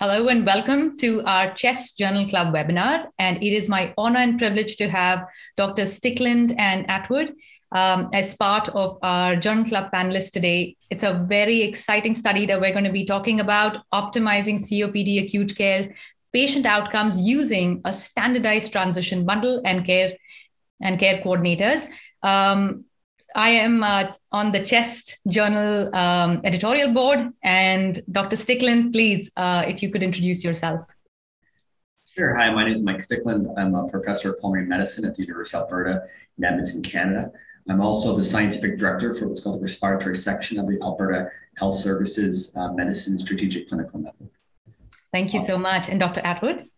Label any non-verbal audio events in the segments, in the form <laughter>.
Hello and welcome to our Chest Journal Club webinar. And it is my honor and privilege to have Dr. Stickland and Atwood um, as part of our Journal Club panelists today. It's a very exciting study that we're going to be talking about optimizing COPD acute care patient outcomes using a standardized transition bundle and care and care coordinators. Um, I am uh, on the Chest Journal um, editorial board. And Dr. Stickland, please, uh, if you could introduce yourself. Sure. Hi, my name is Mike Stickland. I'm a professor of pulmonary medicine at the University of Alberta in Edmonton, Canada. I'm also the scientific director for what's called the respiratory section of the Alberta Health Services uh, Medicine Strategic Clinical Network. Thank you so much. And Dr. Atwood?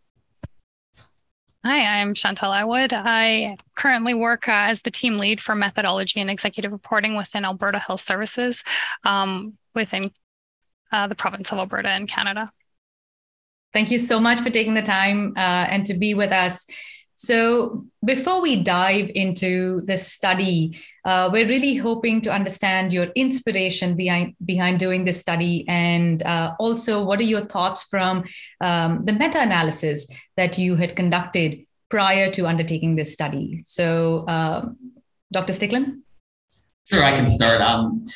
Hi, I'm Chantal Atwood. I currently work uh, as the team lead for methodology and executive reporting within Alberta Health Services um, within uh, the province of Alberta in Canada. Thank you so much for taking the time uh, and to be with us. So, before we dive into this study, uh, we're really hoping to understand your inspiration behind behind doing this study, and uh, also what are your thoughts from um, the meta-analysis that you had conducted prior to undertaking this study. So, um, Dr. Stickland. Sure, I can start. Um,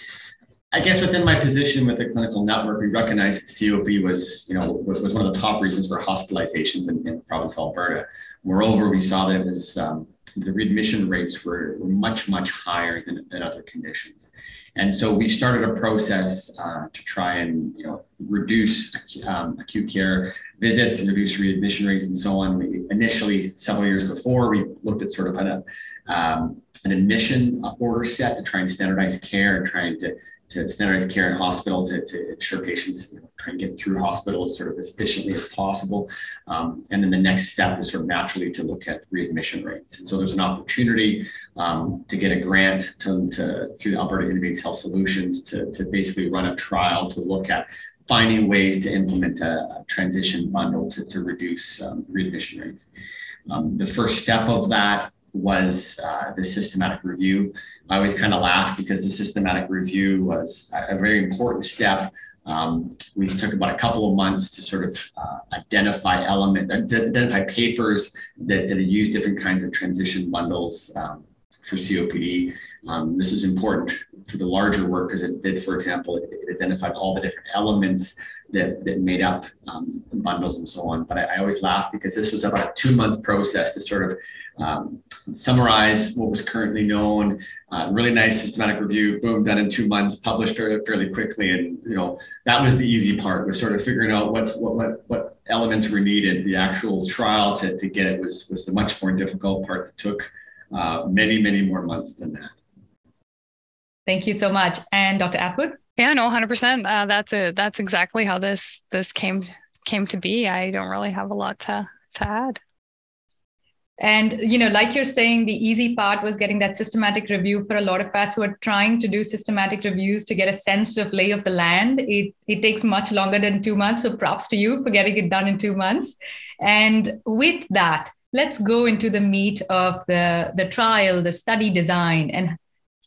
I guess within my position with the clinical network, we recognized that was, you know, was one of the top reasons for hospitalizations in, in the province of Alberta. Moreover, we saw that it was um, the readmission rates were, were much, much higher than, than other conditions. And so we started a process uh, to try and, you know, reduce um, acute care visits and reduce readmission rates and so on. We initially, several years before, we looked at sort of an, um, an admission order set to try and standardize care and trying to to standardize care in hospital to, to ensure patients you know, try and get through hospital as sort of as efficiently as possible. Um, and then the next step is sort of naturally to look at readmission rates. And so there's an opportunity um, to get a grant to, to, through Alberta Innovates Health Solutions to, to basically run a trial to look at finding ways to implement a, a transition bundle to, to reduce um, readmission rates. Um, the first step of that was uh, the systematic review. I always kind of laugh because the systematic review was a very important step. Um, we took about a couple of months to sort of uh, identify element, identify papers that, that use different kinds of transition bundles um, for COPD. Um, this is important for the larger work because it did, for example, it, it, identified all the different elements that, that made up um, bundles and so on. But I, I, always laugh because this was about a two month process to sort of um, summarize what was currently known. Uh, really nice systematic review, boom, done in two months, published fairly, fairly quickly. And you know that was the easy part. Was sort of figuring out what what what, what elements were needed. The actual trial to, to get it was was the much more difficult part that took uh, many many more months than that. Thank you so much. And Dr. Atwood? Yeah, no, 100%. Uh, that's a, that's exactly how this this came came to be. I don't really have a lot to to add. And you know, like you're saying, the easy part was getting that systematic review for a lot of us who are trying to do systematic reviews to get a sense of lay of the land. It it takes much longer than two months. So props to you for getting it done in two months. And with that, let's go into the meat of the the trial, the study design, and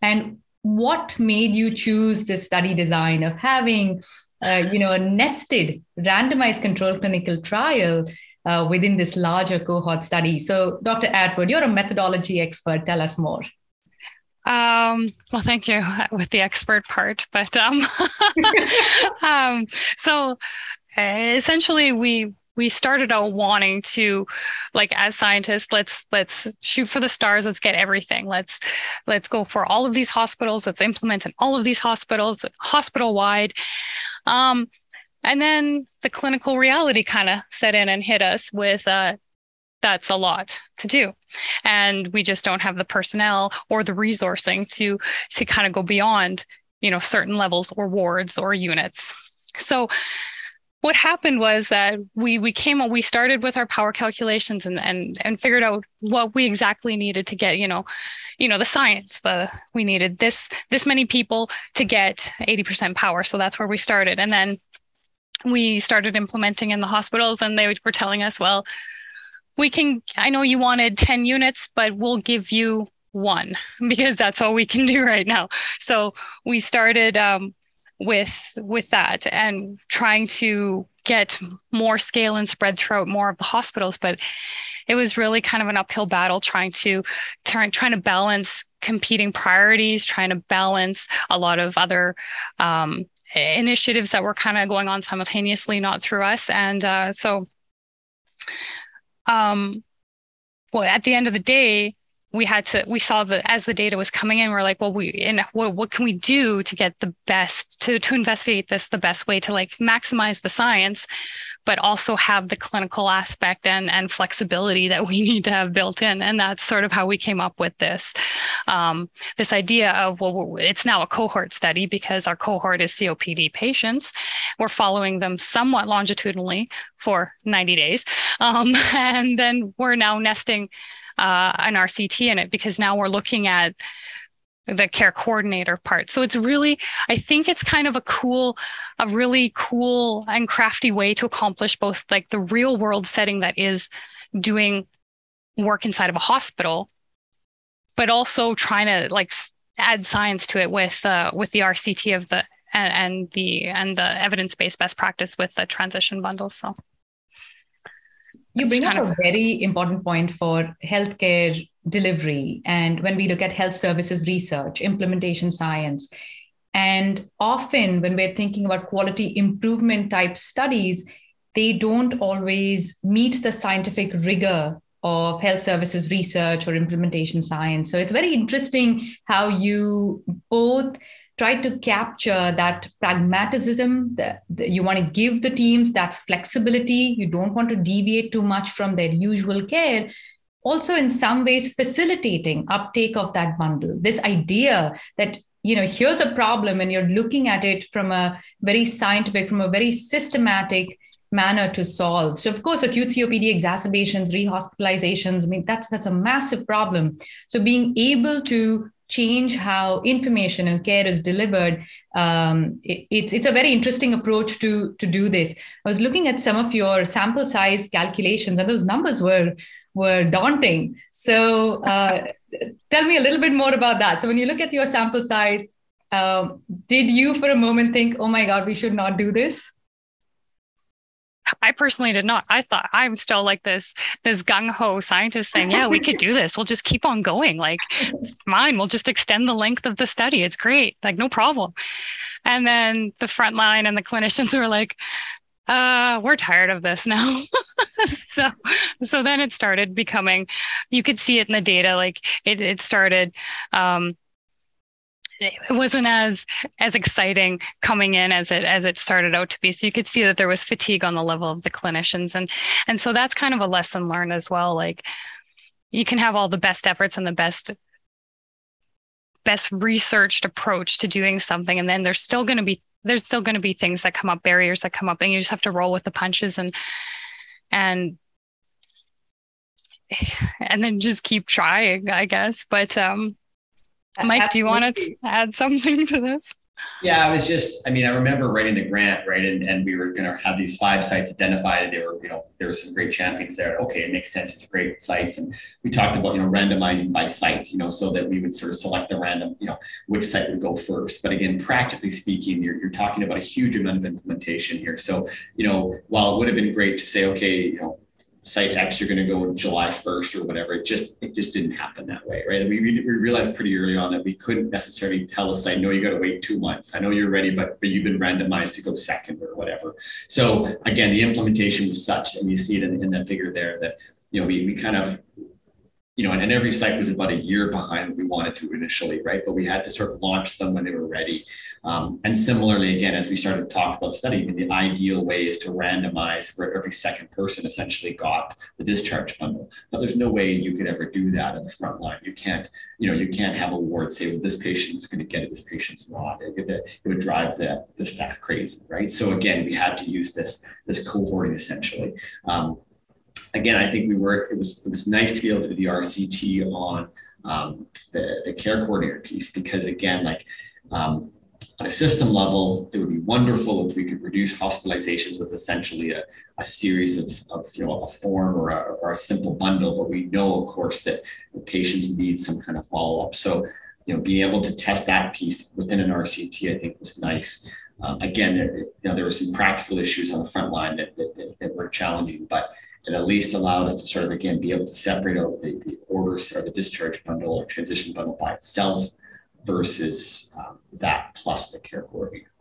and what made you choose this study design of having uh, you know a nested randomized controlled clinical trial uh, within this larger cohort study. So, Dr. Atwood, you're a methodology expert. Tell us more. Um, well, thank you <laughs> with the expert part, but um, <laughs> um, so uh, essentially we we started out wanting to like as scientists let's let's shoot for the stars let's get everything let's let's go for all of these hospitals let's implement in all of these hospitals hospital wide um, and then the clinical reality kind of set in and hit us with uh, that's a lot to do. And we just don't have the personnel or the resourcing to to kind of go beyond, you know, certain levels or wards or units. So what happened was that we we came we started with our power calculations and and and figured out what we exactly needed to get you know you know the science the we needed this this many people to get 80% power. So that's where we started. And then we started implementing in the hospitals and they were telling us well we can i know you wanted 10 units but we'll give you one <laughs> because that's all we can do right now. So we started um, with with that and trying to get more scale and spread throughout more of the hospitals. But it was really kind of an uphill battle trying to trying trying to balance competing priorities, trying to balance a lot of other um, initiatives that were kind of going on simultaneously, not through us. And uh, so, um, well, at the end of the day, we had to we saw that as the data was coming in we're like well we and what, what can we do to get the best to to investigate this the best way to like maximize the science but also have the clinical aspect and, and flexibility that we <laughs> need to have built in. And that's sort of how we came up with this, um, this idea of, well, it's now a cohort study because our cohort is COPD patients. We're following them somewhat longitudinally for 90 days. Um, <laughs> and then we're now nesting uh, an RCT in it because now we're looking at the care coordinator part. So it's really, I think it's kind of a cool, a really cool and crafty way to accomplish both like the real world setting that is doing work inside of a hospital, but also trying to like add science to it with uh, with the RCT of the and, and the and the evidence based best practice with the transition bundle. So you bring up a very important point for healthcare delivery and when we look at health services research implementation science. And often when we're thinking about quality improvement type studies they don't always meet the scientific rigor of health services research or implementation science. So it's very interesting how you both try to capture that pragmatism that, you want to give the teams that flexibility. You don't want to deviate too much from their usual care. Also in some ways facilitating uptake of that bundle. This idea that you know here's a problem and you're looking at it from a very scientific from a very systematic manner to solve. So of course acute copd exacerbations rehospitalizations i mean that's that's a massive problem. So being able to change how information and care is delivered um, it, it's it's a very interesting approach to to do this. I was looking at some of your sample size calculations and those numbers were were daunting. So uh, <laughs> tell me a little bit more about that. So when you look at your sample size um, did you for a moment think oh my god we should not do this I personally did not. I thought I'm still like this this gung ho scientist saying, yeah, we could do this. We'll just keep on going. Like mine, we'll just extend the length of the study. It's great. Like no problem. And then the front line and the clinicians <laughs> were like, uh, we're tired of this now. <laughs> so so then it started becoming you could see it in the data, like it it started um it wasn't as as exciting coming in as it as it started out to be. So you could see that there was fatigue on the level of the clinicians. And and so that's kind of a lesson learned as well. Like you can have all the best efforts and the best best researched approach to doing something. And then there's still going to be there's still going to be things that come up barriers that come up and you just have to roll with the punches and and <sighs> and then just keep trying i guess. But um Mike, Absolutely. do you want to add something to this? Yeah, I was just, I mean, I remember writing the grant, right? And, and we were going to have these five sites identified. They were, you know, there were some great champions there. Okay, it makes sense. It's great sites. And we talked about, you know, randomizing by site, you know, so that we would sort of select the random, you know, which site would go first. But again, practically speaking, you're, you're talking about a huge amount of implementation here. So, you know, while it would have been great to say, okay, you know, site X, you're going to go on July 1st or whatever. It just it just didn't happen that way, right? We, we realized pretty early on that we couldn't necessarily tell a site, no, you got to wait two months. I know you're ready, but but you've been randomized to go second or whatever. So again, the implementation was such, and you see it in, in that figure there that you know we we kind of you know, and, and every site was about a year behind what we wanted to initially, right? But we had to sort of launch them when they were ready. Um, and similarly, again, as we started to talk about the study, I mean, the ideal way is to randomize where every second person essentially got the discharge bundle. But there's no way you could ever do that in the front line. You can't, you know, you can't have a ward say, well, this patient is going to get it, this patient's not. It, it, it would drive the, the staff crazy, right? So again, we had to use this, this cohorting essentially. Um, again, I think we work, it was, it was nice to be able to do the RCT on um, the, the care coordinator piece because again, like um, on a system level, it would be wonderful if we could reduce hospitalizations with essentially a, a series of, of, you know, a form or a, or a simple bundle. But we know, of course, that the patients need some kind of follow up. So you know, being able to test that piece within an RCT, I think was nice. Um, again, there, you know, there were some practical issues on the front line that, that, that, that, were challenging, but it at least allowed us to sort of, again, be able to separate out the, the orders or the discharge bundle or transition bundle by itself versus um, that plus the care coordinator.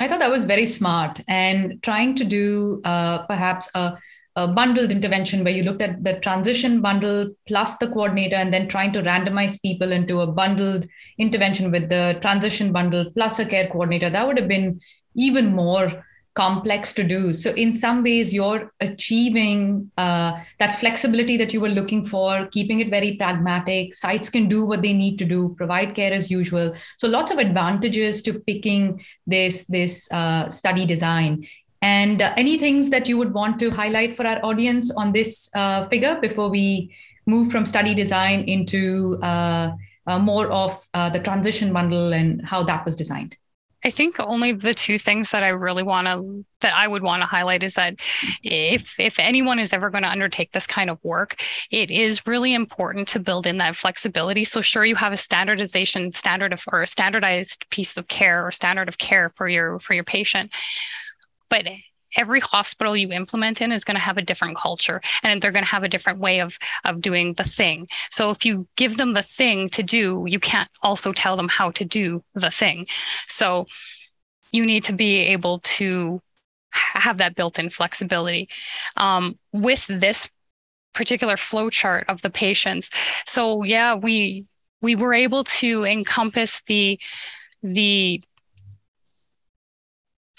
I thought that was very smart and trying to do uh, perhaps a a bundled intervention where you looked at the transition bundle plus the coordinator and then trying to randomize people into a bundled intervention with the transition bundle plus a care coordinator that would have been even more complex to do. So in some ways you're achieving uh, that flexibility that you were looking for keeping it very pragmatic. Sites can do what they need to do provide care as usual. So lots of advantages to picking this this uh, study design. And uh, any things that you would want to highlight for our audience on this uh, figure before we move from study design into uh, uh more of the transition bundle and how that was designed? I think only the two things that I really want to that I would want to highlight is that if if anyone is ever going to undertake this kind of work, it is really important to build in that flexibility. So sure you have a standardization standard of or a standardized piece of care or standard of care for your for your patient but every hospital you implement in is going to have a different culture and they're going to have a different way of of doing the thing. So if you give them the thing to do you can't also tell them how to do the thing. So you need to be able to have that built-in flexibility. Um, with this particular flow chart of the patients so yeah we we were able to encompass the the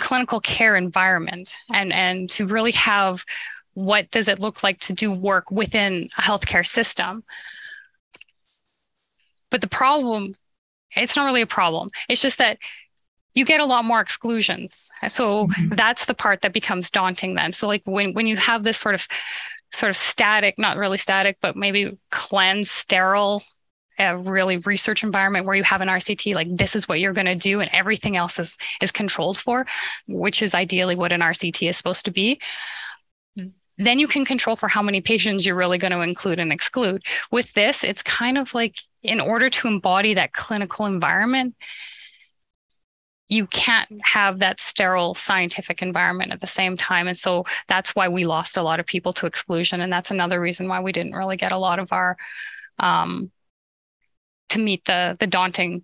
clinical care environment and, and to really have what does it look like to do work within a healthcare system. But the problem, it's not really a problem. It's just that you get a lot more exclusions. So mm-hmm. that's the part that becomes daunting then. So like when when you have this sort of sort of static, not really static, but maybe cleansed, sterile a really research environment where you have an RCT, like this is what you're going to do, and everything else is is controlled for, which is ideally what an RCT is supposed to be. Then you can control for how many patients you're really going to include and exclude. With this, it's kind of like in order to embody that clinical environment, you can't have that sterile scientific environment at the same time. And so that's why we lost a lot of people to exclusion. And that's another reason why we didn't really get a lot of our um, to meet the the daunting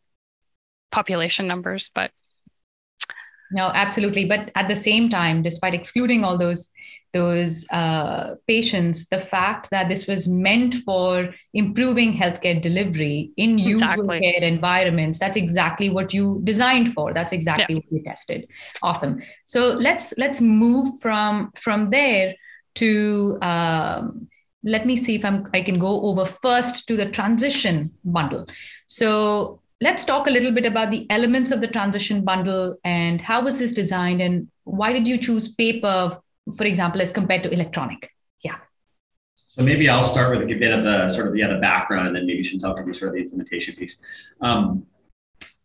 population numbers but no absolutely but at the same time despite excluding all those those uh, patients the fact that this was meant for improving healthcare delivery in exactly. usual care environments that's exactly what you designed for that's exactly yeah. what you tested awesome so let's let's move from from there to um, let me see if I'm, I can go over first to the transition bundle. So let's talk a little bit about the elements of the transition bundle and how was this designed and why did you choose paper, for example, as compared to electronic? Yeah. So maybe I'll start with a bit of the sort of the other background and then maybe Chantal can do sort of the implementation piece. Um,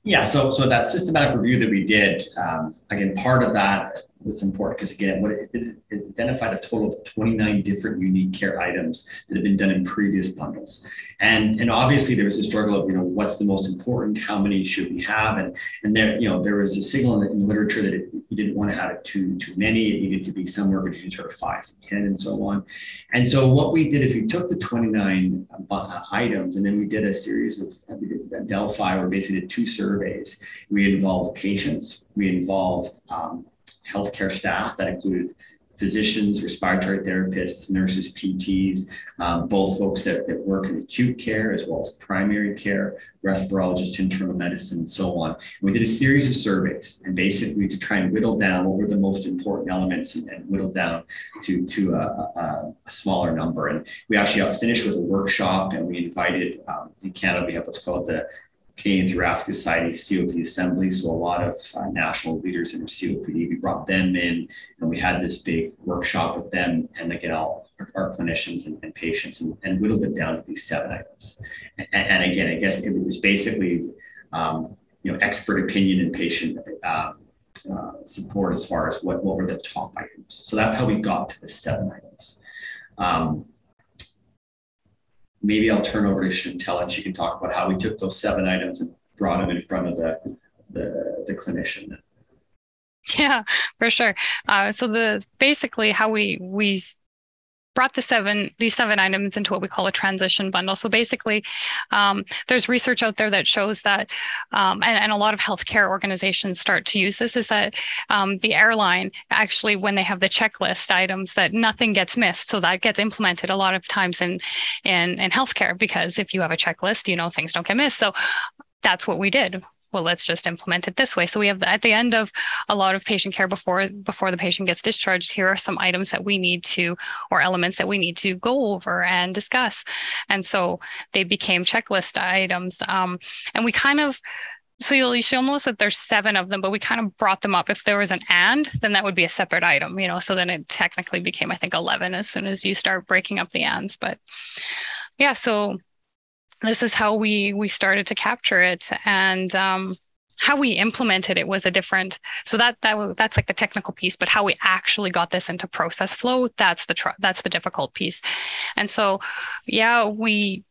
yeah, so so that systematic review that we did, um, again, part of that was important because again, what it, it, identified a total of 29 different unique care items that have been done in previous bundles. And, and obviously there was a struggle of, you know, what's the most important, how many should we have? And, and there, you know, there was a signal in the, in the literature that it, you didn't want to have it too, too many. It needed to be somewhere between sort of five to 10 and so on. And so what we did is we took the 29 uh, items and then we did a series of, did Delphi, where basically did two surveys. We involved patients, we involved um, healthcare staff that included physicians, respiratory therapists, nurses, PTs, um, both folks that, that work in acute care as well as primary care, respirologists, internal medicine, and so on. And we did a series of surveys and basically to try and whittle down what were the most important elements and, and whittle down to, to a, a, a, smaller number. And we actually finished with a workshop and we invited, um, in Canada, we have what's called the Canadian Thoracic Society COPD Assembly. So a lot of uh, national leaders in COPD, we brought them in and we had this big workshop with them and again, all our, our clinicians and, and patients and, and, whittled it down to these seven items. And, and again, I guess it was basically, um, you know, expert opinion and patient um, uh, support as far as what, what were the top items. So that's how we got to the seven items. Um, maybe I'll turn over to Chantal and she can talk about how we took those seven items and brought them in front of the the, the clinician. Yeah, for sure. Uh, so the basically how we we brought the seven these seven items into what we call a transition bundle. So basically, um, there's research out there that shows that, um, and, and, a lot of healthcare organizations start to use this, is that um, the airline actually, when they have the checklist items, that nothing gets missed. So that gets implemented a lot of times in in in healthcare because if you have a checklist, you know things don't get missed. So that's what we did well let's just implement it this way so we have at the end of a lot of patient care before before the patient gets discharged here are some items that we need to or elements that we need to go over and discuss and so they became checklist items um, and we kind of so you'll, you'll notice that there's seven of them, but we kind of brought them up. If there was an and, then that would be a separate item, you know. So then it technically became, I think, 11 as soon as you start breaking up the ands. But yeah, so this is how we we started to capture it. And um, how we implemented it was a different so that that that's like the technical piece but how we actually got this into process flow that's the tr- that's the difficult piece. And so yeah we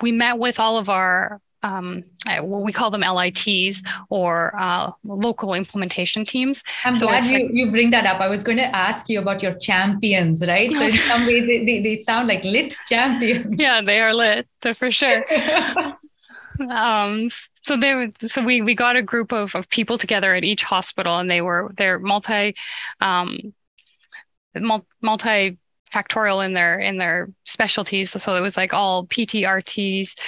we met with all of our um, well, we call them LITs or uh, local implementation teams. I'm so glad you, like, you bring that up. I was going to ask you about your champions, right? So in some ways, they, they, they sound like lit <laughs> champions. <laughs> Yeah, they are lit for sure. <laughs> um, so they so we we got a group of, of people together at each hospital, and they were they're multi um, multi factorial in their in their specialties. So it was like all PTRTs,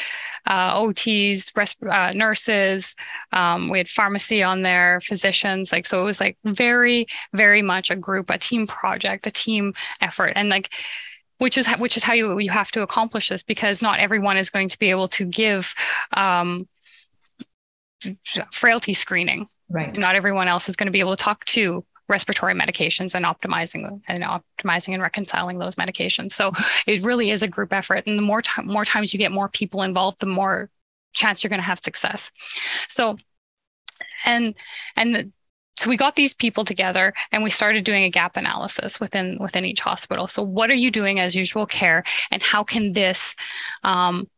uh, OTs, resp- uh, nurses. Um, we had pharmacy on there, physicians. Like so, it was like very, very much a group, a team project, a team effort, and like which is which is how you you have to accomplish this because not everyone is going to be able to give um, frailty screening. Right. Not everyone else is going to be able to talk to respiratory medications and optimizing and optimizing and reconciling those medications. So it really is a group effort, and the more time, more times you get more people involved, the more chance you're going to have success. So, and and the, so we got these people together and we started doing a gap analysis within within each hospital. So what are you doing as usual care, and how can this um,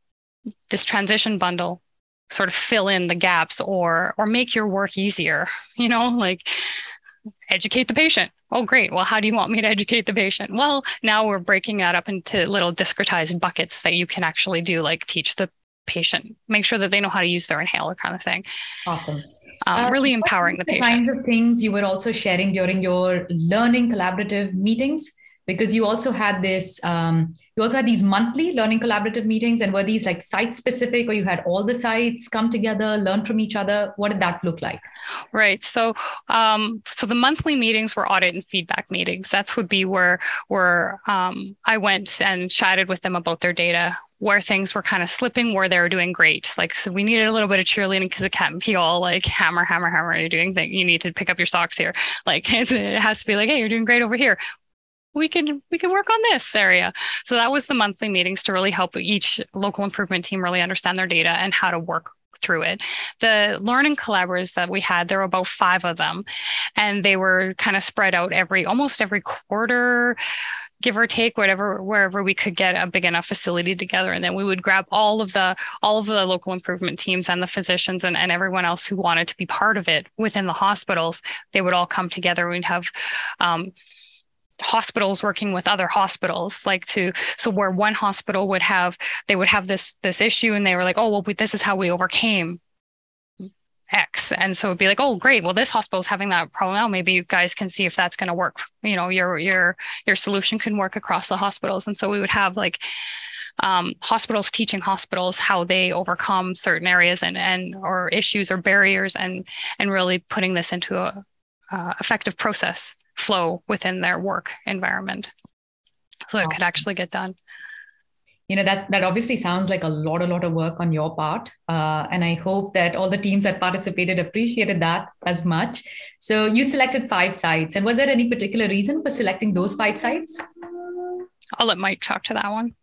this transition bundle sort of fill in the gaps or or make your work easier? <laughs> You know, like educate the patient. Oh, great. Well, how do you want me to educate the patient? Well, now we're breaking that up into little discretized buckets that you can actually do, like teach the patient, make sure that they know how to use their inhaler kind of thing. Awesome. Um, uh, really empowering the, the patient. kinds of things you were also sharing during your learning collaborative meetings because you also had this um, you also had these monthly learning collaborative meetings and were these like site specific or you had all the sites come together learn from each other what did that look like right so um, so the monthly meetings were audit and feedback meetings that's would be where where um, i went and chatted with them about their data where things were kind of slipping, where they were doing great. Like, so we needed a little bit of cheerleading because it can't be all like hammer, hammer, hammer. You're doing things. You need to pick up your socks here. Like, <laughs> it has to be like, hey, you're doing great over here we could we could work on this area so that was the monthly meetings to really help each local improvement team really understand their data and how to work through it. The learning collaborators that we had, there were about five of them, and they were kind of spread out every almost every quarter, give or take, whatever wherever we could get a big enough facility together. And then we would grab all of the all of the local improvement teams and the physicians and, and everyone else who wanted to be part of it within the hospitals. They would all come together. We'd have um, hospitals working with other hospitals like to so where one hospital would have they would have this this issue and they were like oh well we, this is how we overcame X. And so it'd be like, oh, great. Well, this hospital is having that problem now. Maybe you guys can see if that's going to work. You know, your your your solution can work across the hospitals. And so we would have like um, hospitals teaching hospitals how they overcome certain areas and and or issues or barriers, and and really putting this into a uh, effective process flow within their work environment. So it could actually get done. You know that that obviously sounds like a lot a lot of work on your part uh, and i hope that all the teams that participated appreciated that as much. So you selected five sites and was there any particular reason for selecting those five sites i'll let mike talk to that one.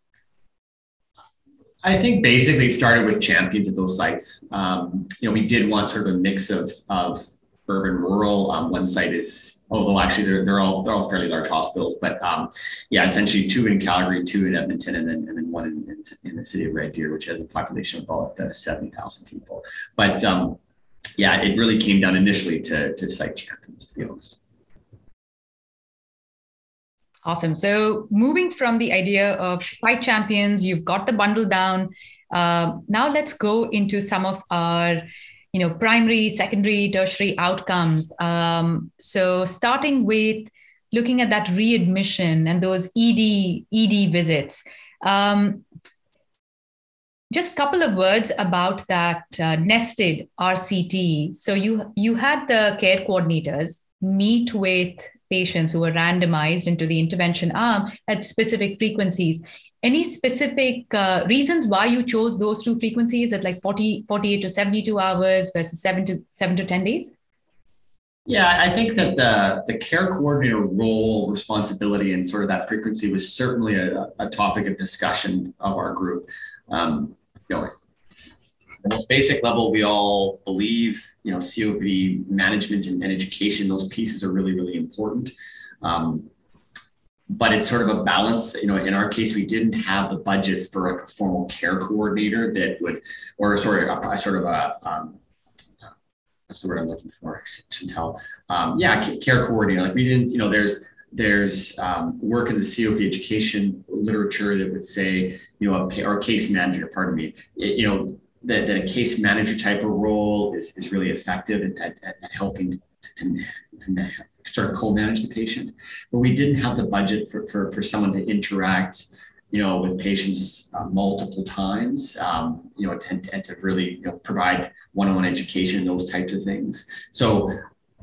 I think basically it started with champions at those sites. Um, you know, we did want sort of a mix of, of urban rural. Um, one site is, although actually they're, they're all they're all fairly large hospitals, but um, yeah, essentially two in Calgary, two in Edmonton, and then and then one in, in, in the city of Red Deer, which has a population of about uh, seventy thousand people. But um, yeah, it really came down initially to to site champions, to be honest. Awesome. So moving from the idea of site champions, you've got the bundle down. Uh, now let's go into some of our you know primary secondary tertiary outcomes. Um, so starting with looking at that readmission and those ed ed visits um, just a couple of words about that uh, nested rct so you you had the care coordinators meet with patients who were randomized into the intervention arm at specific frequencies any specific uh, reasons why you chose those two frequencies at like 40 48 to 72 hours versus 7 to 7 to 10 days? Yeah i think that the the care coordinator role responsibility and sort of that frequency was certainly a, a topic of discussion of our group. Um, you know the most basic level we all believe you know copd management and, and education those pieces are really really important. Um, but it's sort of a balance. You know, in our case, we didn't have the budget for like a formal care coordinator that would, or sort of a, sort of a, um, that's the word I'm looking for, Chantal. Um, yeah, care coordinator. Like we didn't, you know, there's there's um, work in the COP education literature that would say, you know, a, or case manager, pardon me, it, you know, that, that a case manager type of role is, is really effective at, at, at helping to, to, to sort of co-manage the patient. But we didn't have the budget for, for, for someone to interact, you know, with patients uh, multiple times, um, you know, and, and to really, you know, provide one-on-one education, those types of things. So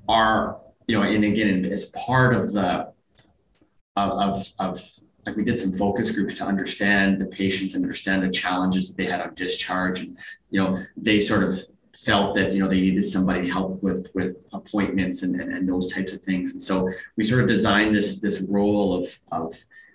our, you know, and again, as part of the, of, of like we did some focus groups to understand the patients and understand the challenges that they had on discharge and you know they sort of felt that you know they needed somebody to help with with appointments and, and, and those types of things and so we sort of designed this this role of of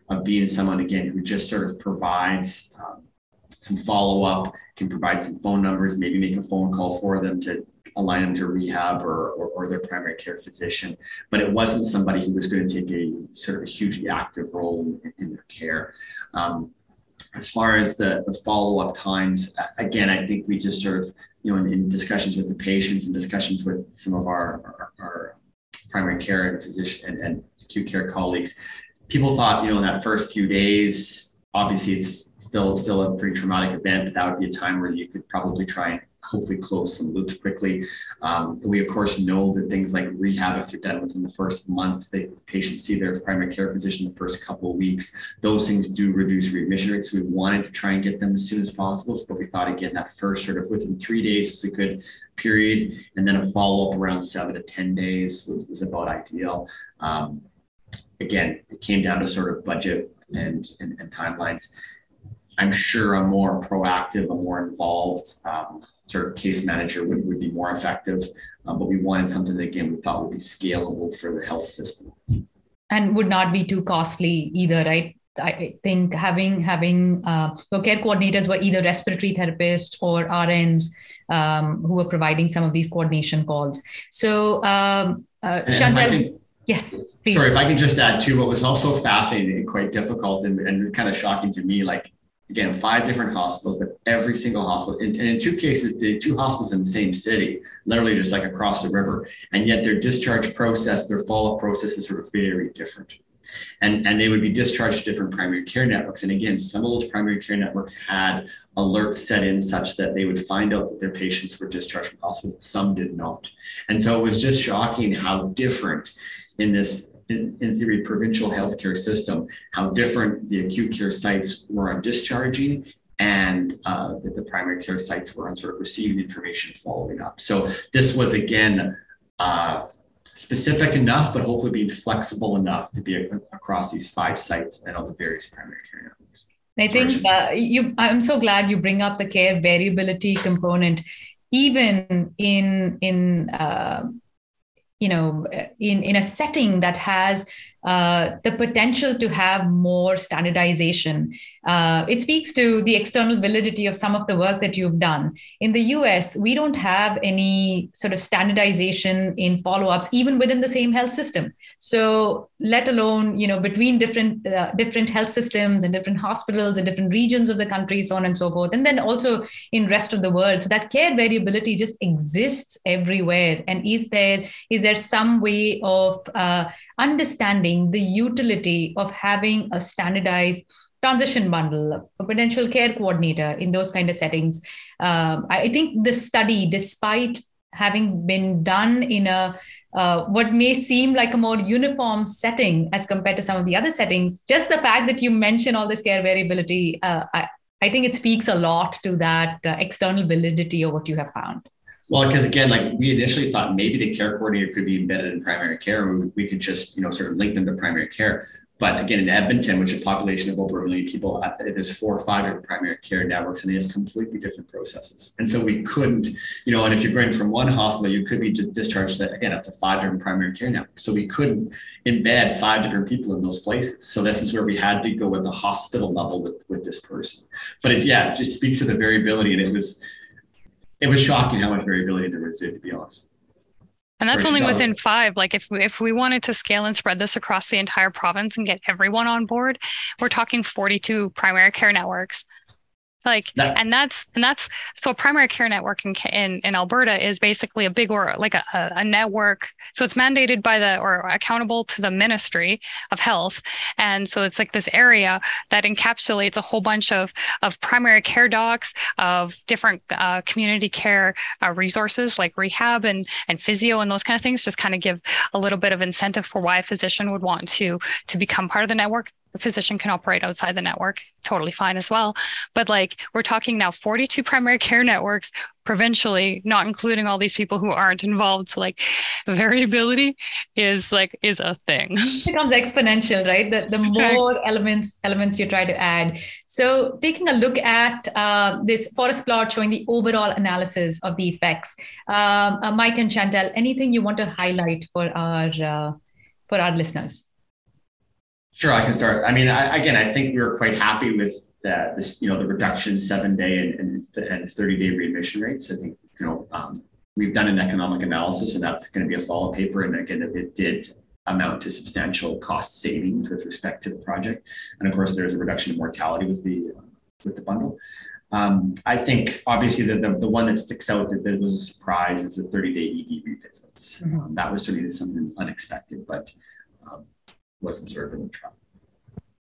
of being someone again who just sort of provides um, some follow up can provide some phone numbers maybe make a phone call for them to align them to rehab or, or, or, their primary care physician. But it wasn't somebody who was going to take a sort of a hugely active role in, in their care. Um, as far as the, the follow-up times, again, I think we just sort of, you know, in, in discussions with the patients and discussions with some of our, our, our primary care and physician and, and, acute care colleagues, people thought, you know, in that first few days, obviously it's still still a pretty traumatic event, but that would be a time where you could probably try and hopefully close some loops quickly. Um, we of course know that things like rehab, if they're done within the first month, the patients see their primary care physician the first couple of weeks. Those things do reduce readmission rates. We wanted to try and get them as soon as possible, but we thought again that first sort of within three days was a good period, and then a follow up around seven to ten days was, was about ideal. Um, again, it came down to sort of budget and, and, and timelines. I'm sure a more proactive, a more involved um, sort of case manager would, would be more effective. Um, but we wanted something that, again, we thought would be scalable for the health system. And would not be too costly either, right? I think having having uh, so care coordinators were either respiratory therapists or RNs um, who were providing some of these coordination calls. So, um, uh, Chantal, yes. Please. Sorry, if I can just add too, what was also fascinating and quite difficult and, and kind of shocking to me, like again, five different hospitals, but every single hospital, and, in two cases, the two hospitals in the same city, literally just like across the river, and yet their discharge process, their follow-up process is sort of very different. And, and they would be discharged to different primary care networks. And again, some of those primary care networks had alerts set in such that they would find out that their patients were discharged from hospitals. Some did not. And so it was just shocking how different in this in, in theory, provincial healthcare system, how different the acute care sites were on discharging and uh, that the primary care sites were on sort of receiving information following up. So this was again uh, specific enough, but hopefully being flexible enough to be a, across these five sites and all the various primary care networks. I think uh, you. I'm so glad you bring up the care variability component, even in in uh, you know in in a setting that has uh, the potential to have more standardization. Uh, it speaks to the external validity of some of the work that you've done. In the US, we don't have any sort of standardization in follow ups, even within the same health system. So, let alone, you know, between different, uh, different health systems and different hospitals and different regions of the country, so on and so forth. And then also in rest of the world. So that care variability just exists everywhere. And is there, is there some way of uh, understanding the utility of having a standardized transition bundle, a potential care coordinator in those kind of settings. Um, I think the study, despite having been done in a uh, what may seem like a more uniform setting as compared to some of the other settings, just the fact that you mention all this care variability, uh, I, I, think it speaks a lot to that uh, external validity of what you have found. Well, because again, like we initially thought maybe the care coordinator could be embedded in primary care, we, we could just you know sort of link them to primary care. But again, in Edmonton, which is a population of over a million people, there's four or five different primary care networks, and they have completely different processes. And so we couldn't, you know, and if you're going from one hospital, you could be discharged again up to five different primary care networks. So we couldn't embed five different people in those places. So this is where we had to go at the hospital level with, with this person. But it, yeah, just speaks to the variability, and it was it was shocking how much variability there was, to be honest. And that's only within five. Like if we, if we wanted to scale and spread this across the entire province and get everyone on board, we're talking 42 primary care networks like and that's and that's so a primary care network in, in, in alberta is basically a big or like a, a network. So it's mandated by the or accountable to the ministry of health. And so it's like this area that encapsulates a whole bunch of of primary care docs of different uh, community care uh, resources like rehab and and physio and those kind of things just kind of give a little bit of incentive for why a physician would want to to become part of the network a physician can operate outside the network totally fine as well. But like we're talking now 42 primary care networks provincially not including all these people who aren't involved. So like variability is like is a thing. It becomes exponential right? The, the more elements elements you try to add. So taking a look at uh, this forest plot showing the overall analysis of the effects um, uh, mike and chantal anything you want to highlight for our uh, for our listeners Sure, I can start. I mean, I, again, I think we were quite happy with that. This, you know, the reduction seven day and, and, and 30 day readmission rates. I think, you know, um, we've done an economic analysis and that's going to be a follow up paper. And again, it did amount to substantial cost savings with respect to the project. And of course, there's a reduction in mortality with the, uh, with the bundle. Um, I think obviously the, the, the, one that sticks out that, that was a surprise is the 30 day ED revisits. Mm-hmm. Um, that was certainly something unexpected, but was observed in the trial.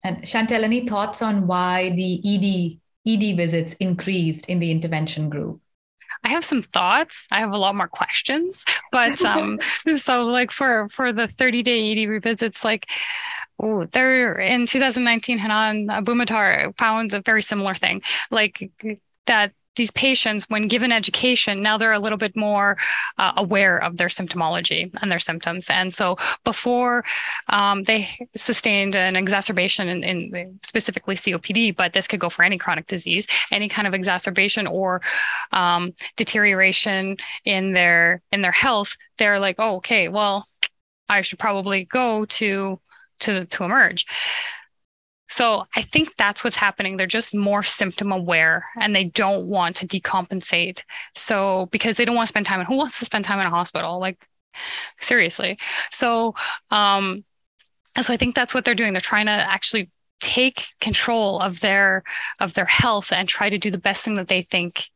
And Chantal, any thoughts on why the ED ED visits increased in the intervention group? I have some thoughts. I have a lot more questions, but um, <laughs> so like for for the 30 day ED revisits, like oh, there in 2019, Hanan Aboumatar found a very similar thing, like that these patients, when given education, now they're a little bit more uh, aware of their symptomology and their symptoms. And so before um, they sustained an exacerbation in, in, specifically COPD, but this could go for any chronic disease, any kind of exacerbation or um, deterioration in their in their health, they're like, oh, okay, well, I should probably go to to to emerge. So I think that's what's happening. They're just more symptom aware and they don't want to decompensate. So because they don't want to spend time and who wants to spend time in a hospital? Like seriously. So um so I think that's what they're doing. They're trying to actually take control of their of their health and try to do the best thing that they think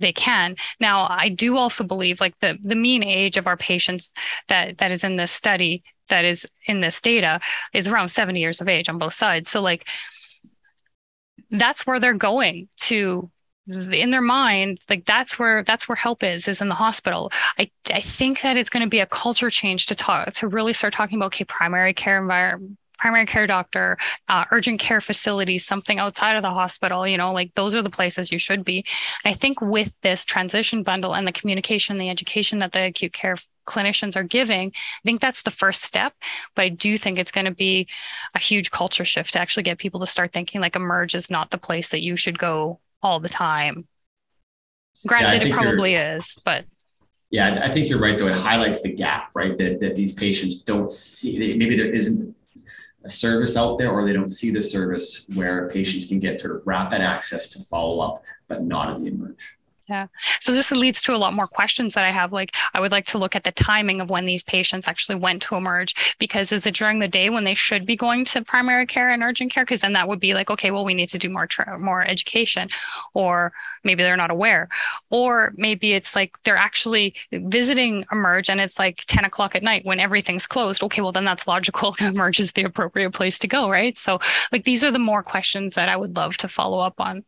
they can. Now, I do also believe like the the mean age of our patients that that is in this study that is in this data is around 70 years of age on both sides. So like that's where they're going to in their mind like that's where that's where help is is in the hospital i i think that it's going to be a culture change to talk to really start talking about okay primary care environment primary care doctor, uh, urgent care facilities, something outside of the hospital, you know, like those are the places you should be. I think with this transition bundle and the communication, the education that the acute care clinicians are giving, I think that's the first step. But I do think it's going to be a huge culture shift to actually get people to start thinking like emerge is not the place that you should go all the time. Granted, yeah, it probably is, but yeah, I think you're right. Though it highlights the gap, right? That that these patients don't see. Maybe there isn't a service out there or they don't see the service where patients can get sort of rapid access to follow up, but not in the emerge. Yeah. So this leads to a lot more questions that I have. Like, I would like to look at the timing of when these patients actually went to emerge because is it during the day when they should be going to primary care and urgent care? Because then that would be like, okay, well, we need to do more tra- more education, or maybe they're not aware, or maybe it's like they're actually visiting emerge and it's like 10 o'clock at night when everything's closed. Okay, well then that's logical. <laughs> emerge is the appropriate place to go, right? So like these are the more questions that I would love to follow up on.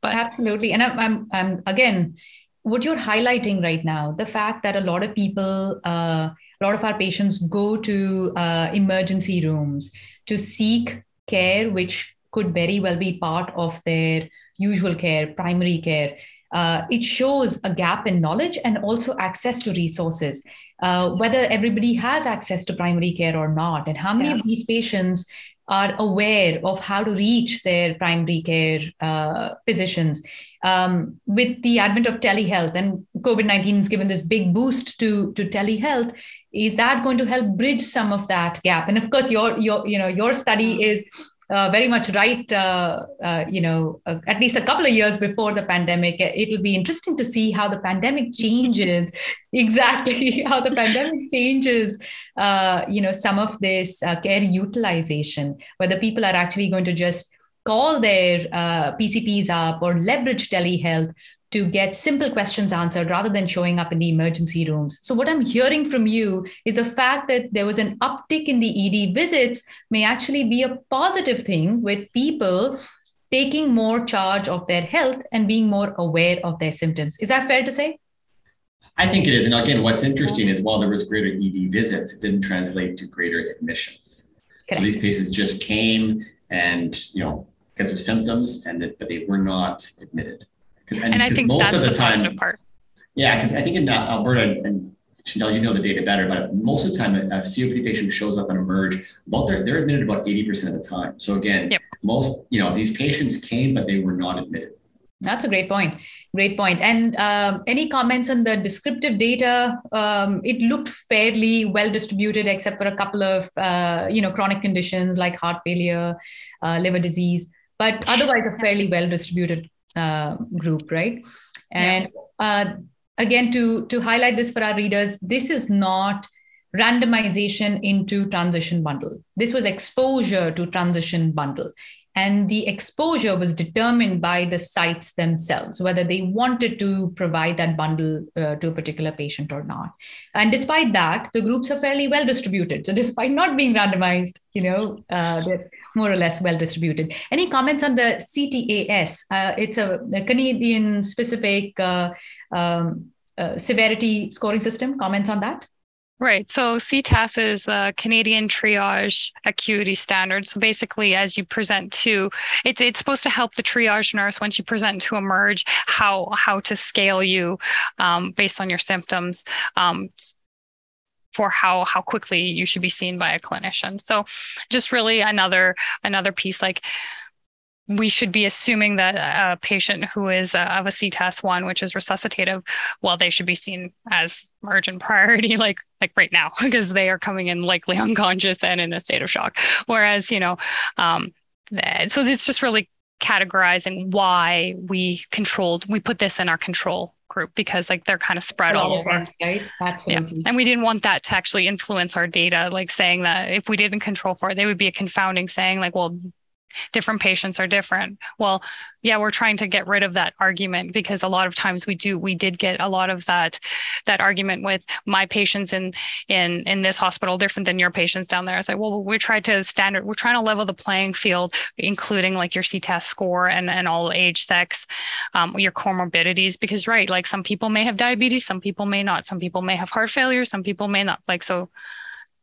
But absolutely, and I'm, I'm, I'm again, what you're highlighting right now, the fact that a lot of people, uh, a lot of our patients go to uh, emergency rooms to seek care, which could very well be part of their usual care, primary care. Uh, it shows a gap in knowledge and also access to resources. Uh, whether everybody has access to primary care or not, and how many yeah. of these patients are aware of how to reach their primary care uh, physicians. Um, with the advent of telehealth and COVID 19 has given this big boost to, to telehealth, is that going to help bridge some of that gap? And of course, your, your, you know, your study is uh, very much right, uh, uh, you know, uh, at least a couple of years before the pandemic. It'll be interesting to see how the pandemic changes, <laughs> exactly how the pandemic changes, uh, you know, some of this uh, care utilization, whether people are actually going to just call their PCPs up or leverage telehealth to get simple questions answered rather than showing up in the emergency rooms. So, what I'm hearing from you is the fact that there was an uptick in the ED visits may actually be a positive thing with people taking more charge of their health and being more aware of their symptoms. Is that fair to say? I think it is. And again, what's interesting is while there was greater ED visits, it didn't translate to greater admissions. So these patients just came and, you know, because of symptoms, and that, but they were not admitted. And, and I think most that's of the, the time, positive part. Yeah, because I think in Alberta, and Chantal, you know the data better, but most of the time a, a COPD patient shows up and emerge, about they're, they're admitted about 80% of the time. So again, yep. most, you know, these patients came, but they were not admitted. That's a great point. Great point. And um, any comments on the descriptive data? Um, it looked fairly well distributed, except for a couple of uh, you know chronic conditions like heart failure, uh, liver disease, but otherwise a fairly well distributed uh, group, right? And yeah. uh, again, to to highlight this for our readers, this is not randomization into transition bundle. This was exposure to transition bundle and the exposure was determined by the sites themselves whether they wanted to provide that bundle uh, to a particular patient or not. And despite that the groups are fairly well distributed. So <laughs> despite not being randomized you know uh, they're more or less well distributed. Any comments on the ctas uh, it's a, a, canadian specific uh, um, uh, severity scoring system. Comments on that Right. So CTAS is a Canadian triage acuity standard. So basically, as you present to, it's it's supposed to help the triage nurse once you present to emerge how how to scale you um, based on your symptoms. Um, for how how quickly you should be seen by a clinician. So just really another another piece like we should be assuming that a patient who is uh, of a CTAS one, which is resuscitative, well, they should be seen as emergent priority, <laughs> like like right now, <laughs> because they are coming in likely unconscious and in a state of shock. Whereas, you know, um, so it's just really categorizing why we controlled, we put this in our control group because like they're kind of spread all over. Sense, right? Absolutely. Yeah. And we didn't want that to actually influence our data, like saying that if we didn't control for it, they would be a confounding saying like, well, different patients are different. Well yeah we're trying to get rid of that argument because a lot of times we do we did get a lot of that that argument with my patients in in in this hospital different than your patients down there. It's like well we tried to standard we're trying to level the playing field including like your ctas score and and all age sex um, your comorbidities because right like some people may have diabetes some people may not. Some people may have heart failure some people may not. Like so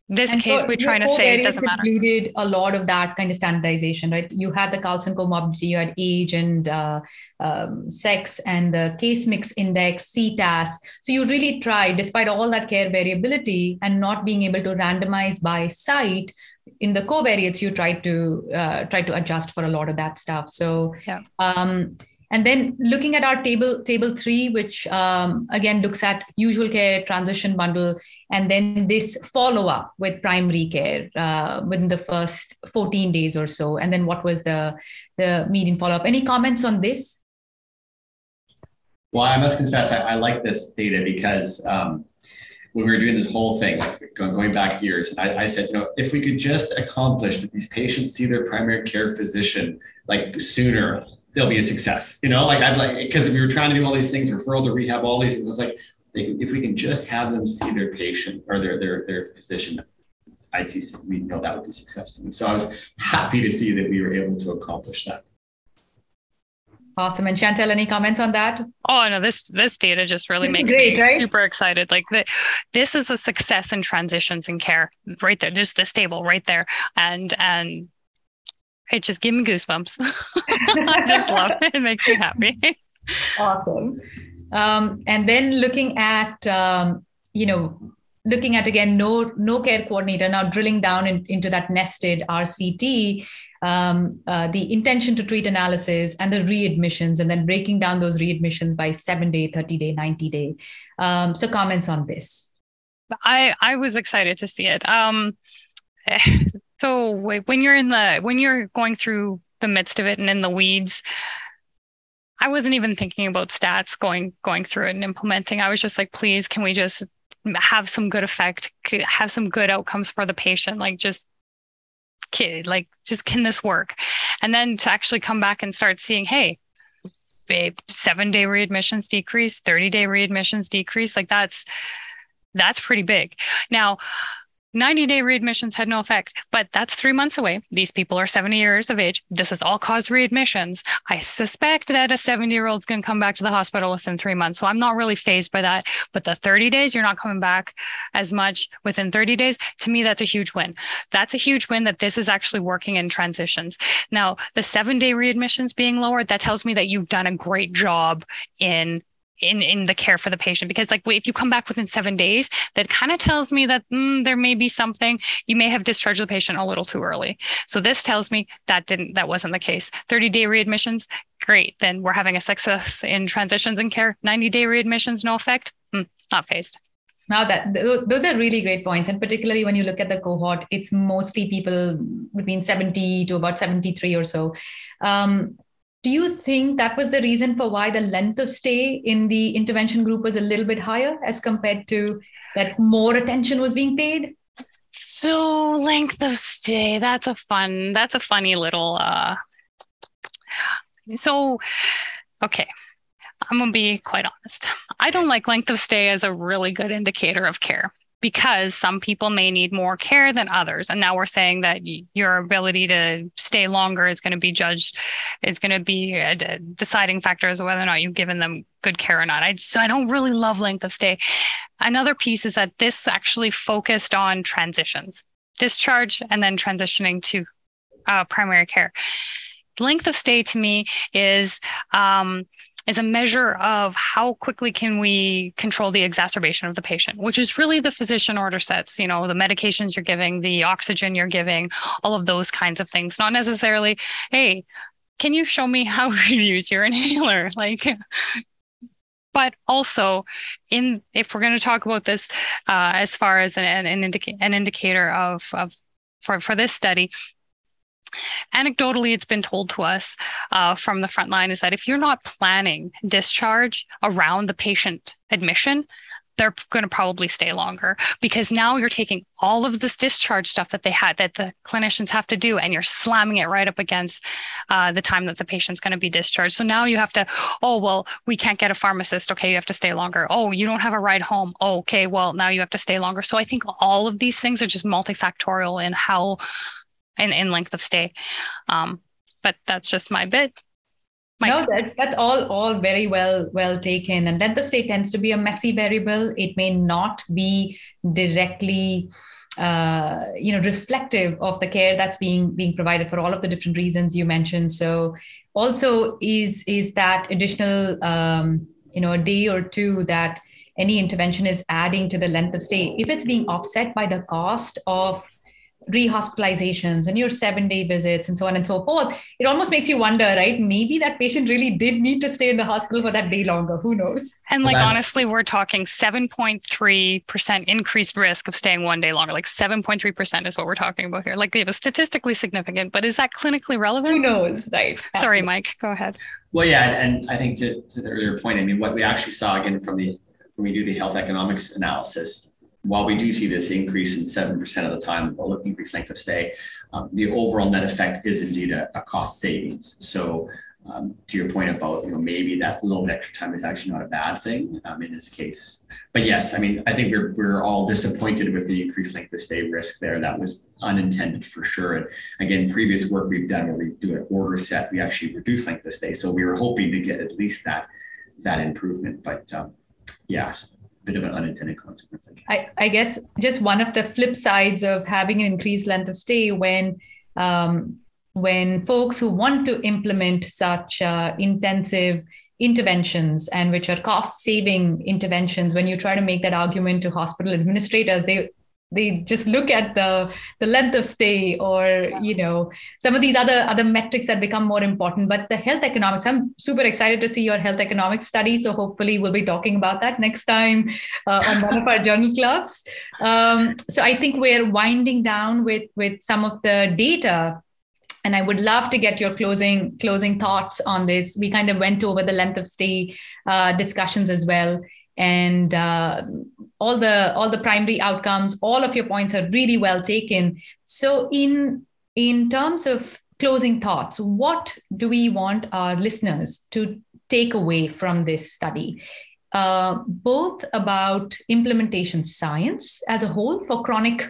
this and case, we're trying to say it doesn't matter. Included a lot of that kind of standardization, right? You had the Charlson comorbidity, you had age and uh, um, sex, and the case mix index, CTAS. So you really tried, despite all that care variability and not being able to randomize by site, in the covariates, you tried to uh, try to adjust for a lot of that stuff. So, yeah. um, and then looking at our table table three, which um, again looks at usual care transition bundle, and then this follow up with primary care uh, within the first 14 days or so, and then what was the the median follow up? Any comments on this? Well, I must confess, I, I like this data because um, when we were doing this whole thing, going back years, I, I, said, you know, if we could just accomplish that these patients see their primary care physician like sooner, they'll be a success. You know, like I'd like because if we were trying to do all these things, referral to rehab, all these things. I was like, if we can just have them see their patient or their their their physician, I'd see we know that would be successful. And so I was happy to see that we were able to accomplish that. Awesome. And Chantal, any comments on that? Oh no, this this data just really this makes great, me right? super excited. Like the, this is a success in transitions in care, right there. Just this table right there, and and it just gives me goosebumps. <laughs> I just love it. It makes me happy. Awesome. Um, and then looking at um, you know looking at again no no care coordinator now drilling down in, into that nested RCT um, uh, the intention to treat analysis and the readmissions, and then breaking down those readmissions by seven day, 30 day, 90 day. Um, so, comments on this? I, I was excited to see it. <laughs> So, when you're in the when you're going through the midst of it and in the weeds, I wasn't even thinking about stats going going through it and implementing. I was just like, please, can we just have some good effect, have some good outcomes for the patient? Like, just kid like just can this work and then to actually come back and start seeing hey babe seven day readmissions decrease 30 day readmissions decrease like that's that's pretty big now 90 day readmissions had no effect, but that's three months away. These people are 70 years of age. This is all cause readmissions. I suspect that a 70 year old's going to come back to the hospital within three months. So I'm not really phased by that. But the 30 days, you're not coming back as much within 30 days. To me, that's a huge win. That's a huge win that this is actually working in transitions. Now, the seven day readmissions being lowered, that tells me that you've done a great job in in in the care for the patient because like if you come back within seven days that kind of tells me that mm, there may be something. You may have discharged the patient a little too early. So this tells me that didn't that wasn't the case. 30 day readmissions great. Then we're having a success in transitions and care. 90 day readmissions no effect? Mm, not phased. Now that those are really great points and particularly when you look at the cohort it's mostly people between 70 to about 73 or so. Um, do you think that was the reason for why the length of stay in the intervention group was a little bit higher as compared to that more attention was being paid? So length of stay, that's a fun, that's a funny little uh so okay. I'm to be quite honest. I don't like length of stay as a really good indicator of care because some people may need more care than others. And now we're saying that your ability to stay longer is going to be judged, is going to be a deciding factor as to whether or not you've given them good care or not. I just, I don't really love length of stay. Another piece is that this actually focused on transitions, discharge, and then transitioning to uh, primary care. Length of stay to me is um, is a measure of how quickly can we control the exacerbation of the patient, which is really the physician order sets, you know, the medications you're giving, the oxygen you're giving, all of those kinds of things, not necessarily, hey, can you show me how <laughs> you use your inhaler? <laughs> Like, but also in if we're going to talk about this uh, as far as an, an, indica- an indicator of, of for, for this study Anecdotally, it's been told to us uh, from the front line is that if you're not planning discharge around the patient admission, they're going to probably stay longer because now you're taking all of this discharge stuff that they had that the clinicians have to do and you're slamming it right up against uh, the time that the patient's going to be discharged. So now you have to oh well we can't get a pharmacist. Okay you have to stay longer. Oh you don't have a ride home. Oh, okay well now you have to stay longer. So i think all of these things are just multifactorial in how in, in length of stay. Um, but that's just my bit. My no, that's that's all all very well well taken. And length of stay tends to be a messy variable. It may not be directly uh, you know reflective of the care that's being being provided for all of the different reasons you mentioned so also is is that additional um, you know a day or two that any intervention is adding to the length of stay if it's being offset by the cost of rehospitalizations and your seven day visits and so on and so forth, it almost makes you wonder, right? Maybe that patient really did need to stay in the hospital for that day longer. Who knows? And like, well, honestly, we're talking 7.3% increased risk of staying one day longer. Like 7.3% is what we're talking about here. Like it was statistically significant, but is that clinically relevant? Who knows? Right. Absolutely. Sorry, Mike, go ahead. Well, yeah. And I think to, to the earlier point, I mean, what we actually saw again from the, when we do the health economics analysis, while we do see this increase in 7% of the time, or increased length of stay, um, the overall net effect is indeed a, a cost savings. So um, to your point about, you know, maybe that little bit extra time is actually not a bad thing um, in this case. But yes, I mean, I think we're, we're all disappointed with the increased length of stay risk there. That was unintended for sure. And again, previous work we've done where we do an order set, we actually reduce length of stay. So we were hoping to get at least that, that improvement. But um, yes, bit of an unintended consequence. I guess. I, I, guess just one of the flip sides of having an increased length of stay when um, when folks who want to implement such uh, intensive interventions and which are cost saving interventions when you try to make that argument to hospital administrators they they just look at the the length of stay or yeah. you know some of these other other metrics that become more important but the health economics i'm super excited to see your health economics study so hopefully we'll be talking about that next time uh, on one of our journal clubs. Um, so i think we're winding down with with some of the data and i would love to get your closing closing thoughts on this. We kind of went over the length of stay uh, discussions as well and uh, all the all the primary outcomes all of your points are really well taken. So in in terms of closing thoughts what do we want our listeners to take away from this study? Uh, both about implementation science as a whole for chronic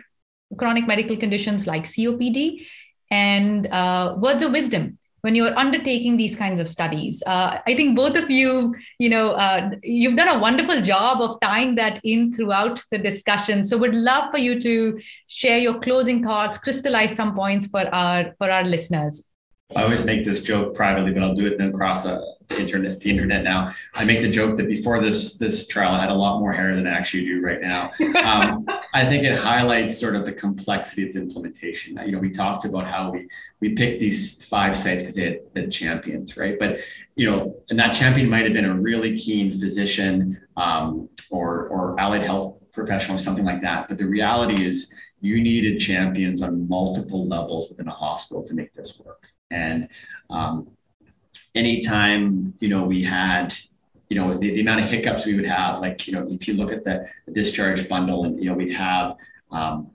chronic medical conditions like copd and uh, words of wisdom when you're undertaking these kinds of studies. Uh, I think both of you, you know, uh, you've done a wonderful job of tying that in throughout the discussion. So, would love for you to share your closing thoughts, crystallize some points for our for our listeners. I always make this joke privately, but I'll do it across a, internet. The internet now. I make the joke that before this this trial, I had a lot more hair than I actually do right now. Um, I think it highlights sort of the complexity of the implementation. You know, we talked about how we we picked these five sites because they had been champions, right? But you know, and that champion might have been a really keen physician um, or or allied health professional, or something like that. But the reality is, you needed champions on multiple levels within a hospital to make this work. And um, anytime, you know, we had, you know, the, the, amount of hiccups we would have, like, you know, if you look at the, the discharge bundle and, you know, we'd have, um,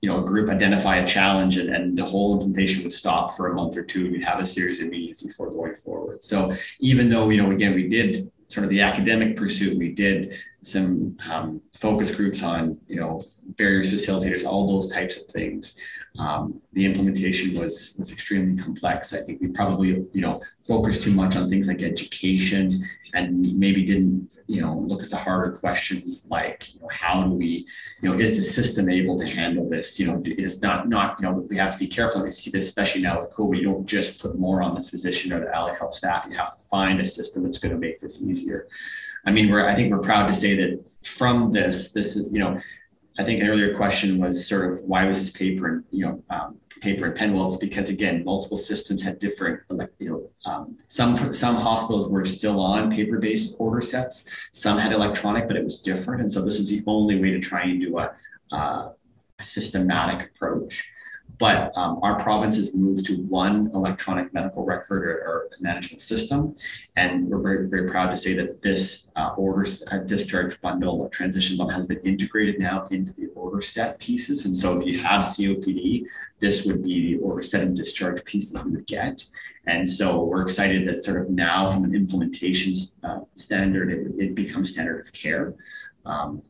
you know, a group identify a challenge and, and the whole implementation would stop for a month or two. We'd have a series of meetings before going forward. So even though, you know, again, we did sort of the academic pursuit, we did some um, focus groups on, you know, barriers facilitators, all those types of things. Um, the implementation was was extremely complex. I think we probably you know focused too much on things like education and maybe didn't you know look at the harder questions like you know how do we you know is the system able to handle this? You know it's not not you know we have to be careful. We see this especially now with COVID. You don't just put more on the physician or the allied health staff. You have to find a system that's going to make this easier. I mean, we're I think we're proud to say that from this, this is you know I think an earlier question was sort of why was this paper and you know um, paper and pen? Well, it's because again, multiple systems had different you know um, some some hospitals were still on paper-based order sets, some had electronic, but it was different, and so this is the only way to try and do a, uh, a systematic approach. But um, our province has moved to one electronic medical record or, or management system. And we're very, very proud to say that this uh, order uh, discharge bundle, or transition bundle, has been integrated now into the order set pieces. And so if you have COPD, this would be the order set and discharge piece that you would get. And so we're excited that sort of now from an implementation uh, standard, it, it becomes standard of care. Um,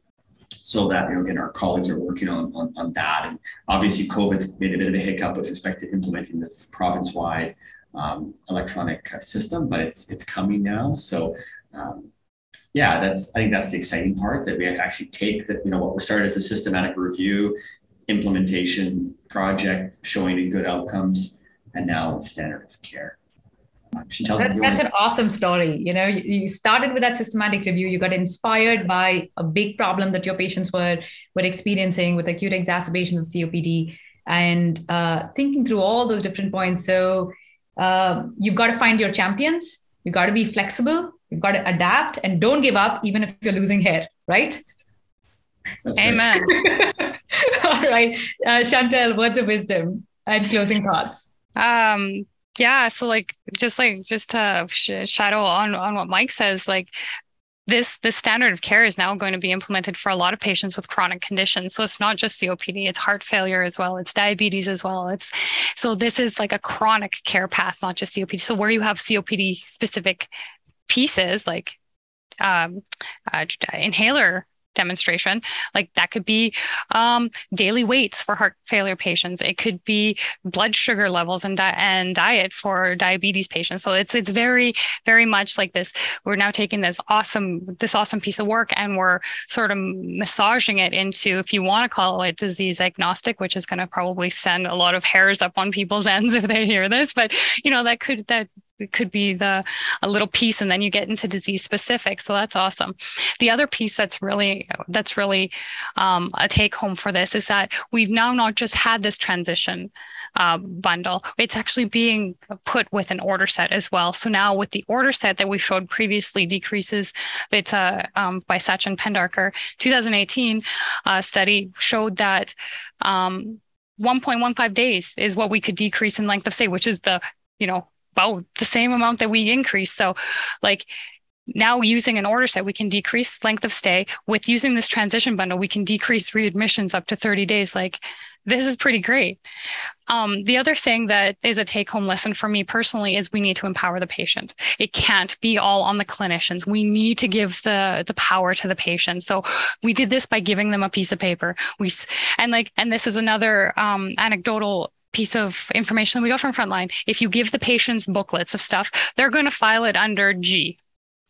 so that you know again our colleagues are working on, on, on that. And obviously COVID's made a bit of a hiccup with respect to implementing this province-wide um, electronic system but it's it's coming now. So um, yeah that's I think that's the exciting part that we actually take that you know what we started as a systematic review implementation project showing good outcomes and now it's standard of care that's, that's an awesome story. You know, you, you, started with that systematic review. You got inspired by a big problem that your patients were were experiencing with acute exacerbations of COPD, and uh, thinking through all those different points. So uh, you've got to find your champions. You've got to be flexible. You've got to adapt and don't give up, even if you're losing hair, right? That's Amen. <laughs> all right. Uh, Chantal, words of wisdom and closing thoughts. Um, yeah. So like, just like, just to sh- shadow on, on what Mike says, like this this standard of care is now going to be implemented for a lot of patients with chronic conditions so it's not just copd it's heart failure as well it's diabetes as well it's so this is like a chronic care path not just copd so where you have copd specific pieces like um, uh, inhaler demonstration. Like that could be um, daily weights for heart failure patients. It could be blood sugar levels and, di- and diet for diabetes patients. So it's it's very very much like this. We're now taking this awesome this awesome piece of work and we're sort of massaging it into, if you want to call it disease agnostic, which is going to probably send a lot of hairs up on people's <laughs> ends if they hear this. But you know that could that it could be the a little piece and then you get into disease specific so that's awesome. The other piece that's really that's really um, a take home for this is that we've now not just had this transition uh, bundle it's actually being put with an order set as well. So now with the order set that we showed previously decreases it's uh, um, by Sachin Pendharkar. 2018 uh, study showed that um, 1.15 days is what we could decrease in length of stay, which is the you know about the same amount that we increase. So, like now using an order set, we can decrease length of stay. With using this transition bundle, we can decrease readmissions up to 30 days. Like this is pretty great. Um, the other thing that is a take home lesson for me personally is we need to empower the patient. It can't be all on the clinicians. We need to give the, the power to the patient. So we did this by giving them a piece of paper. We, and like, and this is another um, anecdotal piece of information we got from Frontline. If you give the patients booklets of stuff, they're going to file it under G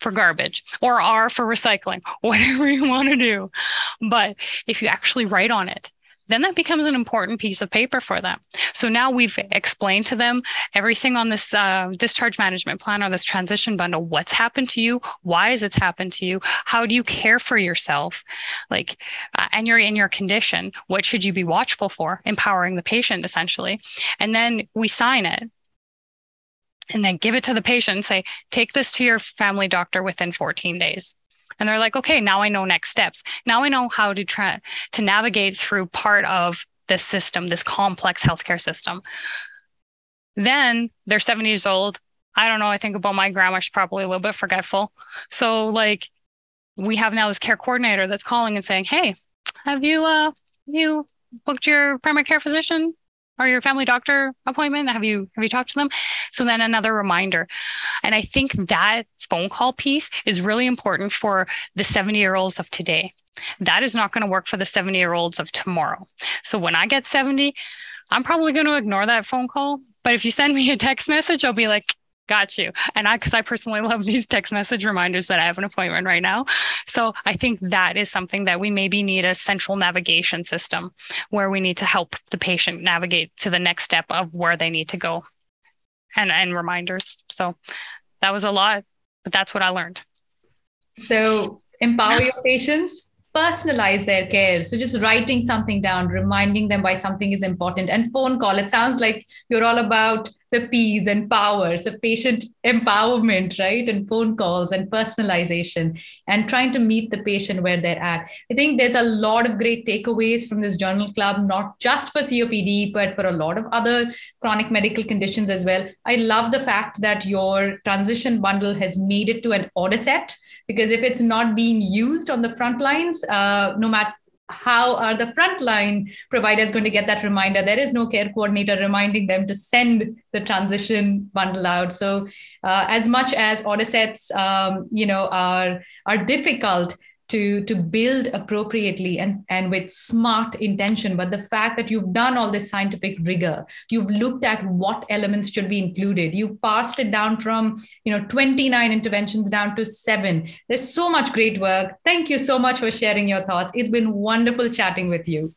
for garbage or R for recycling, <laughs> whatever you want to do. But if you actually write on it, then that becomes an important piece of paper for them. So now we've explained to them everything on this uh, discharge management plan or this transition bundle. What's happened to you? Why has it happened to you? How do you care for yourself? Like, uh, and you're in your condition. What should you be watchful for? Empowering the patient essentially, and then we sign it and then give it to the patient and say, take this to your family doctor within 14 days and they're like okay now i know next steps. Now i know how to try to navigate through part of this system this complex healthcare system. Then they're 70 years old. I don't know. I think about my grandma. She's probably a little bit forgetful. So like we have now this care coordinator that's calling and saying hey have you uh you booked your primary care physician or your family doctor appointment? Have you have you talked to them? So then another reminder. And i think that phone call piece is really important for the 70 year olds of today. That is not going to work for the 70 year olds of tomorrow. So when i get 70 i'm probably going to ignore that phone call. But if you send me a text message i'll be like got you. And I, because I personally <laughs> love these text message reminders that I have an appointment right now. So I think that is something that we maybe need a central navigation system where we need to help the patient navigate to the next step of where they need to go and, and reminders. So that was a lot, but that's what I learned. So empower your patients personalize their care. So just writing something down, reminding them why something is important, and phone call. It sounds like you're all about the P's and power. So patient empowerment, right? And phone calls and personalization and trying to meet the patient where they're at. I think there's a lot of great takeaways from this journal club, not just for COPD, but for a lot of other chronic medical conditions as well. I love the fact that your transition bundle has made it to an order set because if it's not being used on the front lines, uh, no matter how are the frontline providers going to get that reminder? There is no care coordinator reminding them to send the transition bundle out. So, uh, as much as order sets, um, you know, are are difficult, to to build appropriately and and with smart intention. But the fact that you've done all this scientific rigor you've looked at what elements should be included. You've parsed it down from you know 29 interventions down to 7 there's so much great work. Thank you so much for sharing your thoughts. It's been wonderful chatting with you